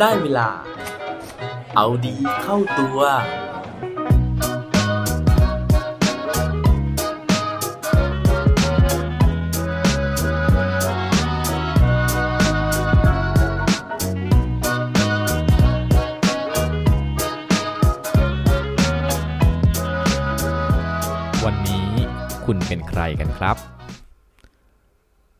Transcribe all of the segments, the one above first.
ได้เวลา เอาดีเข้าตัว วันนี้คุณเป็นใครกันครับ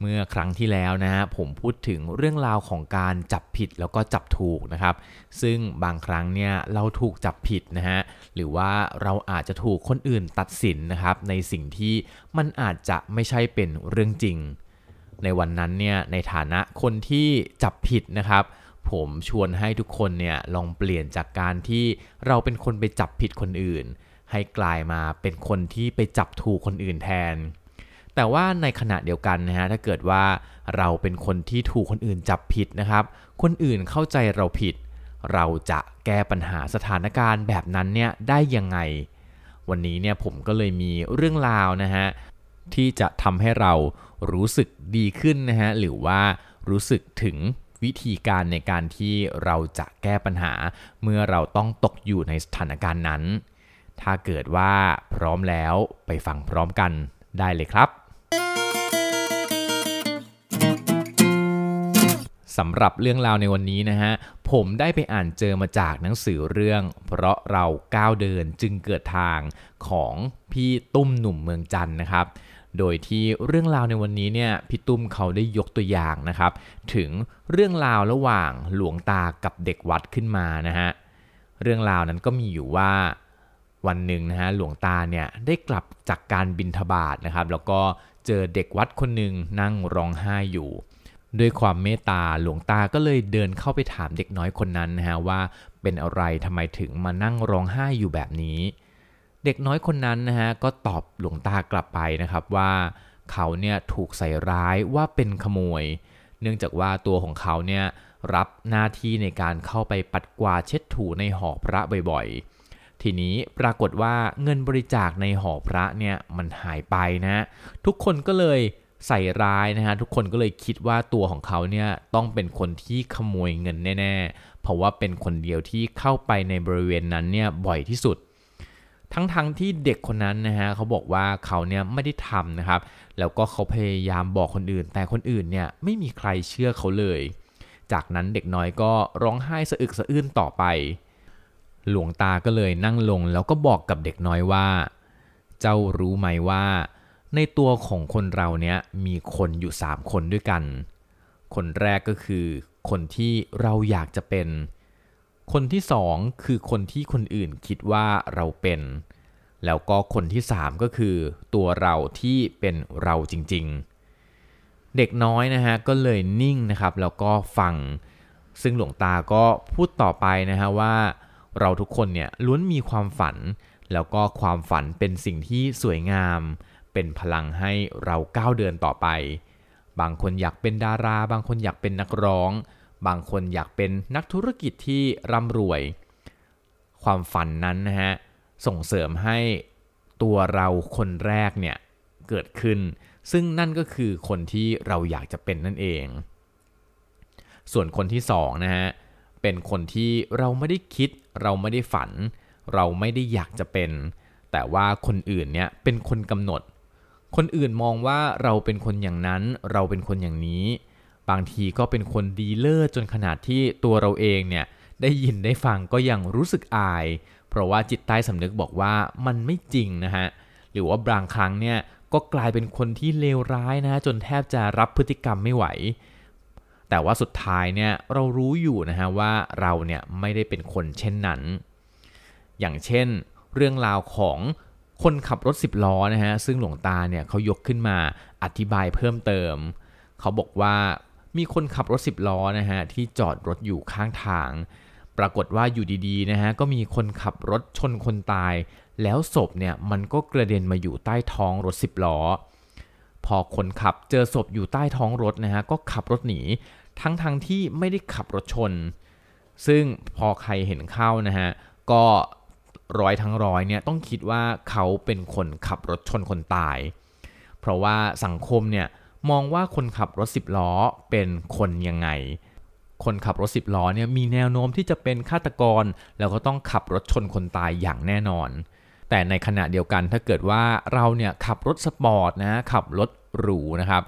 เมื่อครั้งที่แล้วนะฮะผมพูดถึงเรื่องราวของการจับผิดแล้วก็จับถูกนะครับ ซึ่งบางครั้งเนี่ยเราถูกจับผิดนะฮะหรือว่าเราอาจจะถูกคนอื่นตัดสินนะครับในสิ่งที่มันอาจจะไม่ใช่เป็นเรื่องจริง ในวันนั้นเนี่ยในฐานะคนที่จับผิดนะครับผมชวนให้ทุกคนเนี่ยลองเปลี่ยนจากการที่เราเป็นคนไปจับผิดคนอื่น ให้กลายมาเป็นคนที่ไปจับถูกคนอื่นแทน แต่ว่าในขณะเดียวกันนะฮะถ้าเกิดว่าเราเป็นคนที่ถูกคนอื่นจับผิดนะครับ คนอื่นเข้าใจเราผิด เราจะแก้ปัญหาสถานการณ์แบบนั้นเนี่ยได้ยังไง วันนี้เนี่ยผมก็เลยมีเรื่องราวนะฮะที่จะทำให้เรารู้สึกดีขึ้นนะฮะหรือว่ารู้สึกถึงวิธีการในการที่เราจะแก้ปัญหา เมื่อเราต้องตกอยู่ในสถานการณ์นั้น ถ้าเกิดว่าพร้อมแล้วไปฟังพร้อมกันได้เลยครับ สำหรับเรื่องราวในวันนี้นะฮะ ผมได้ไปอ่านเจอมาจากหนังสือเรื่อง เพราะเราก้าวเดินจึงเกิดทางของพี่ตุ้มหนุ่มเมืองจันนะครับ โดยที่เรื่องราวในวันนี้เนี่ยพี่ตุ้มเขาได้ยกตัวอย่างนะครับ ถึงเรื่องราวระหว่างหลวงตากับเด็กวัดขึ้นมานะฮะ เรื่องราวนั้นก็มีอยู่ว่าวันหนึ่งนะฮะหลวงตาเนี่ยได้กลับจากการบินทบาทนะครับ แล้วก็เจอเด็กวัดคนหนึ่งนั่งร้องไห้อยู่ ด้วยความเมตตาหลวงตาก็เลยเดินเข้าไปถามเด็กน้อยคนนั้นนะฮะว่าเป็นอะไรทำไมถึงมานั่งร้องไห้อยู่แบบนี้ เด็กน้อยคนนั้นนะฮะก็ตอบหลวงตากลับไปนะครับว่า เขาเนี่ยถูกใส่ร้ายว่าเป็นขโมย เนื่องจากว่าตัวของเขาเนี่ยรับหน้าที่ในการเข้าไปปัดกวาดเช็ดถูในหอพระบ่อยๆ ทีนี้ปรากฏว่าเงินบริจาคในหอพระเนี่ยมันหายไปนะ ทุกคนก็เลย ใส่ร้ายนะฮะทุกคนก็เลยคิดว่าตัวของเขาเนี่ยต้องเป็นคนที่ขโมยเงินแน่ๆ เพราะว่าเป็นคนเดียวที่เข้าไปในบริเวณนั้นเนี่ยบ่อยที่สุด ทั้งๆทที่เด็กคนนั้นนะฮะเขาบอกว่าเขาเนี่ยไม่ได้ทำนะครับ แล้วก็เขาพยายามบอกคนอื่น แต่คนอื่นเนี่ยไม่มีใครเชื่อเขาเลย จากนั้นเด็กน้อยก็ร้องไห้สะอึกสะอื้นต่อไป หลวงตาก็เลยนั่งลงแล้วก็บอกกับเด็กน้อยว่า เจ้ารู้ไหมว่า ในตัวของคนเราเนี่ยมีคนอยู่ 3 คนด้วยกัน คนแรกก็คือคนที่เราอยากจะเป็น คนที่สองคือคนที่คนอื่นคิดว่าเราเป็น แล้วก็คนที่สามก็คือตัวเราที่เป็นเราจริง ๆ เด็กน้อยนะฮะก็เลยนิ่งนะครับแล้วก็ฟัง ซึ่งหลวงตาก็พูดต่อไปนะฮะว่า เราทุกคนเนี่ยล้วนมีความฝัน แล้วก็ความฝันเป็นสิ่งที่สวยงาม เป็นพลังให้เราก้าวเดินต่อไป บางคนอยากเป็นดารา บางคนอยากเป็นนักร้อง บางคนอยากเป็นนักธุรกิจที่ร่ำรวย ความฝันนั้นนะฮะส่งเสริมให้ตัวเราคนแรกเนี่ยเกิดขึ้น ซึ่งนั่นก็คือคนที่เราอยากจะเป็นนั่นเอง ส่วนคนที่สองนะฮะเป็นคนที่เราไม่ได้คิด เราไม่ได้ฝัน เราไม่ได้อยากจะเป็น แต่ว่าคนอื่นเนี่ยเป็นคนกำหนด คนอื่นมองว่าเราเป็นคนอย่างนั้น เราเป็นคนอย่างนี้ บางทีก็เป็นคนดีเลิศจนขนาดที่ตัวเราเองเนี่ยได้ยินได้ฟังก็ยังรู้สึกอาย เพราะว่าจิตใต้สำนึกบอกว่ามันไม่จริงนะฮะ หรือว่าบางครั้งเนี่ยก็กลายเป็นคนที่เลวร้ายนะฮะจนแทบจะรับพฤติกรรมไม่ไหว แต่ว่าสุดท้ายเนี่ยเรารู้อยู่นะฮะว่าเราเนี่ยไม่ได้เป็นคนเช่นนั้น อย่างเช่น เรื่องราวของ คนขับรถ 10 ล้อนะฮะซึ่งหลวงตาเนี่ยเขายกขึ้นมาอธิบายเพิ่มเติม เขาบอกว่ามีคนขับรถ 10 ล้อนะฮะที่จอดรถอยู่ข้างทาง ปรากฏว่าอยู่ดีๆนะฮะก็มีคนขับรถชนคนตาย แล้วศพเนี่ยมันก็กระเด็นมาอยู่ใต้ท้องรถ 10 ล้อ พอคนขับเจอศพอยู่ใต้ท้องรถนะฮะก็ขับรถหนี ทั้งๆทที่ไม่ได้ขับรถชน ซึ่งพอใครเห็นเข้านะฮะก็ ร้อยทั้งร้อยเนี่ยต้องคิดว่าเขาเป็นคนขับรถชนคนตาย เพราะว่าสังคมเนี่ยมองว่าคนขับรถสิบล้อเป็นคนยังไง คนขับรถสิบล้อเนี่ยมีแนวโน้มที่จะเป็นฆาตกร แล้วก็ต้องขับรถชนคนตายอย่างแน่นอน แต่ในขณะเดียวกันถ้าเกิดว่าเราเนี่ยขับรถสปอร์ตนะขับรถหรูนะครับ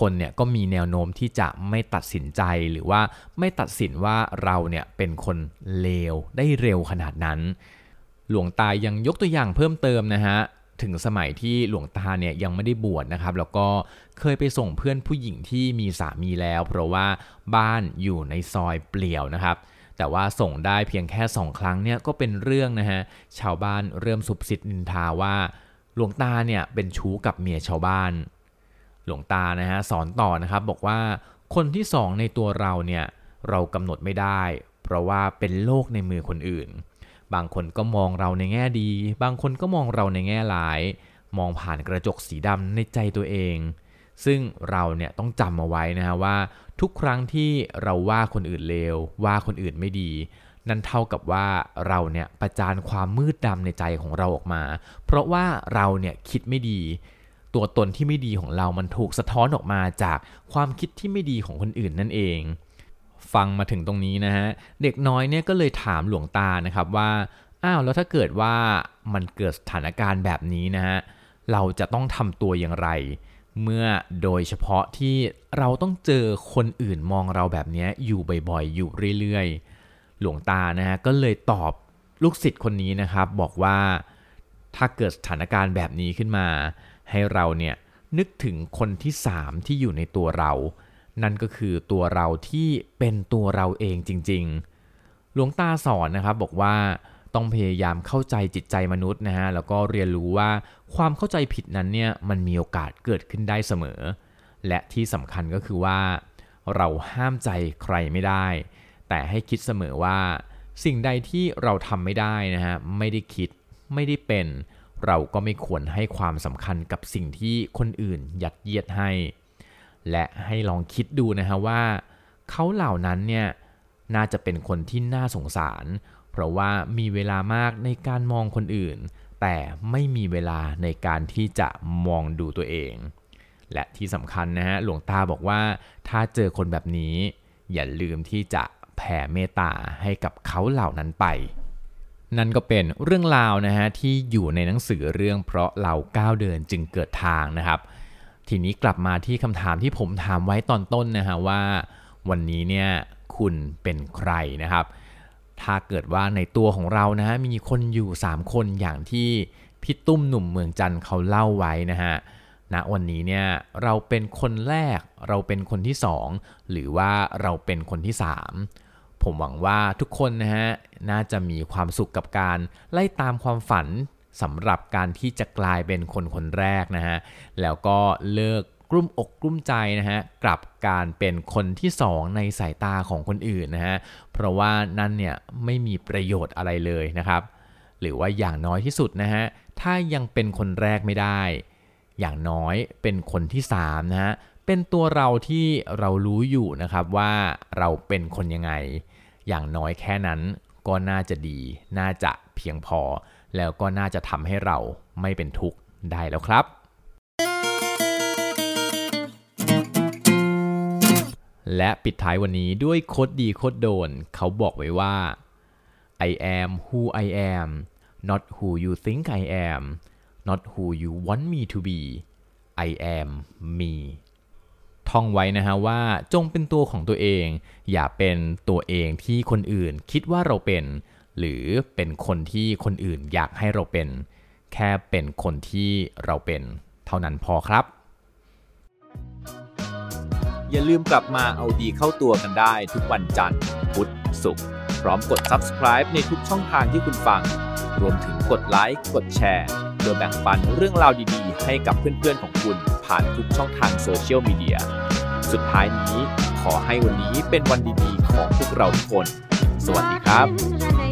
คนเนี่ยก็มีแนวโน้มที่จะไม่ตัดสินใจหรือว่าไม่ตัดสินว่าเราเนี่ยเป็นคนเลวได้เร็วขนาดนั้น หลวงตายังยกตัวอย่างเพิ่มเติมนะฮะถึงสมัยที่หลวงตาเนี่ยยังไม่ได้บวชนะครับ แล้วก็เคยไปส่งเพื่อนผู้หญิงที่มีสามีแล้ว เพราะว่าบ้านอยู่ในซอยเปลี่ยวนะครับ แต่ว่าส่งได้เพียงแค่สองครั้งเนี่ยก็เป็นเรื่องนะฮะชาวบ้านเริ่มสุบสิทนินทาว่า หลวงตาเนี่ยเป็นชู้กับเมียชาวบ้าน หลวงตานะฮะสอนต่อนะครับบอกว่าคนที่สองในตัวเราเนี่ยเรากำหนดไม่ได้ เพราะว่าเป็นโลกในมือคนอื่น บางคนก็มองเราในแง่ดี บางคนก็มองเราในแง่ร้าย มองผ่านกระจกสีดำในใจตัวเอง ซึ่งเราเนี่ยต้องจำเอาไว้นะฮะว่า ทุกครั้งที่เราว่าคนอื่นเลวว่าคนอื่นไม่ดี นั่นเท่ากับว่าเราเนี่ยประจานความมืดดำในใจของเราออกมา เพราะว่าเราเนี่ยคิดไม่ดี ตัวตนที่ไม่ดีของเรามันถูกสะท้อนออกมาจากความคิดที่ไม่ดีของคนอื่นนั่นเอง ฟังมาถึงตรงนี้นะฮะเด็กน้อยเนี่ยก็เลยถามหลวงตานะครับว่าอ้าวแล้วถ้าเกิดว่ามันเกิดสถานการณ์แบบนี้นะฮะเราจะต้องทำตัวอย่างไร เมื่อโดยเฉพาะที่เราต้องเจอคนอื่นมองเราแบบนี้อยู่บ่อยๆ อยู่เรื่อยๆ หลวงตานะฮะก็เลยตอบลูกศิษย์คนนี้นะครับ บอกว่าถ้าเกิดสถานการณ์แบบนี้ขึ้นมา ให้เราเนี่ยนึกถึงคนที่สามที่อยู่ในตัวเรา นั่นก็คือตัวเราที่เป็นตัวเราเองจริง ๆ หลวงตาสอนนะครับบอกว่าต้องพยายามเข้าใจจิตใจมนุษย์นะฮะแล้วก็เรียนรู้ว่าความเข้าใจผิดนั้นเนี่ยมันมีโอกาสเกิดขึ้นได้เสมอ และที่สำคัญก็คือว่า เราห้ามใจใครไม่ได้ แต่ให้คิดเสมอว่า สิ่งใดที่เราทำไม่ได้นะฮะไม่ได้คิดไม่ได้เป็น เราก็ไม่ควรให้ความสำคัญกับสิ่งที่คนอื่นยัดเยียดให้ และให้ลองคิดดูนะฮะว่าเขาเหล่านั้นเนี่ยน่าจะเป็นคนที่น่าสงสาร เพราะว่ามีเวลามากในการมองคนอื่น แต่ไม่มีเวลาในการที่จะมองดูตัวเอง และที่สำคัญนะฮะหลวงตาบอกว่าถ้าเจอคนแบบนี้ อย่าลืมที่จะแผ่เมตตาให้กับเขาเหล่านั้นไป นั่นก็เป็นเรื่องราวนะฮะที่อยู่ในหนังสือเรื่องเพราะเราก้าวเดินจึงเกิดทางนะครับ ทีนี้กลับมาที่คำถามที่ผมถามไว้ตอนต้นนะฮะว่า วันนี้เนี่ยคุณเป็นใครนะครับ ถ้าเกิดว่าในตัวของเรานะฮะมีคนอยู่ 3 คนอย่างที่พี่ตุ้มหนุ่มเมืองจันเขาเล่าไว้นะฮะณวันนี้เนี่ยเราเป็นคนแรก เราเป็นคนที่ 2 หรือว่าเราเป็นคนที่ 3 ผมหวังว่าทุกคนนะฮะน่าจะมีความสุขกับการไล่ตามความฝัน สำหรับการที่จะกลายเป็นคนคนแรกนะฮะ แล้วก็เลิกกลุ้มอกกลุ้มใจนะฮะกลับการเป็นคนที่สองในสายตาของคนอื่นนะฮะ เพราะว่านั่นเนี่ยไม่มีประโยชน์อะไรเลยนะครับ หรือว่าอย่างน้อยที่สุดนะฮะ ถ้ายังเป็นคนแรกไม่ได้ อย่างน้อยเป็นคนที่3นะฮะ เป็นตัวเราที่เรารู้อยู่นะครับว่าเราเป็นคนยังไง อย่างน้อยแค่นั้นก็น่าจะดี น่าจะเพียงพอ แล้วก็น่าจะทำให้เราไม่เป็นทุกข์ได้แล้วครับ และปิดท้ายวันนี้ด้วยโคดดีโคดโดน เขาบอกไว้ว่า I am who I am not who you think I am not who you want me to be I am me ท่องไว้นะฮะว่าจงเป็นตัวของตัวเอง อย่าเป็นตัวเองที่คนอื่นคิดว่าเราเป็น หรือเป็นคนที่คนอื่นอยากให้เราเป็น แค่เป็นคนที่เราเป็นเท่านั้นพอครับ อย่าลืมกลับมาเอาดีเข้าตัวกันได้ทุกวันจันทร์พุธศุกร์พร้อมกด subscribe ในทุกช่องทางที่คุณฟัง รวมถึงกดไลค์กดแชร์โดยแบ่งปันเรื่องราวดีๆ ให้กับเพื่อนๆของคุณผ่านทุกช่องทางโซเชียลมีเดียสุดท้ายนี้ขอให้วันนี้เป็นวันดีๆของพวกเราทุกคน สวัสดีครับ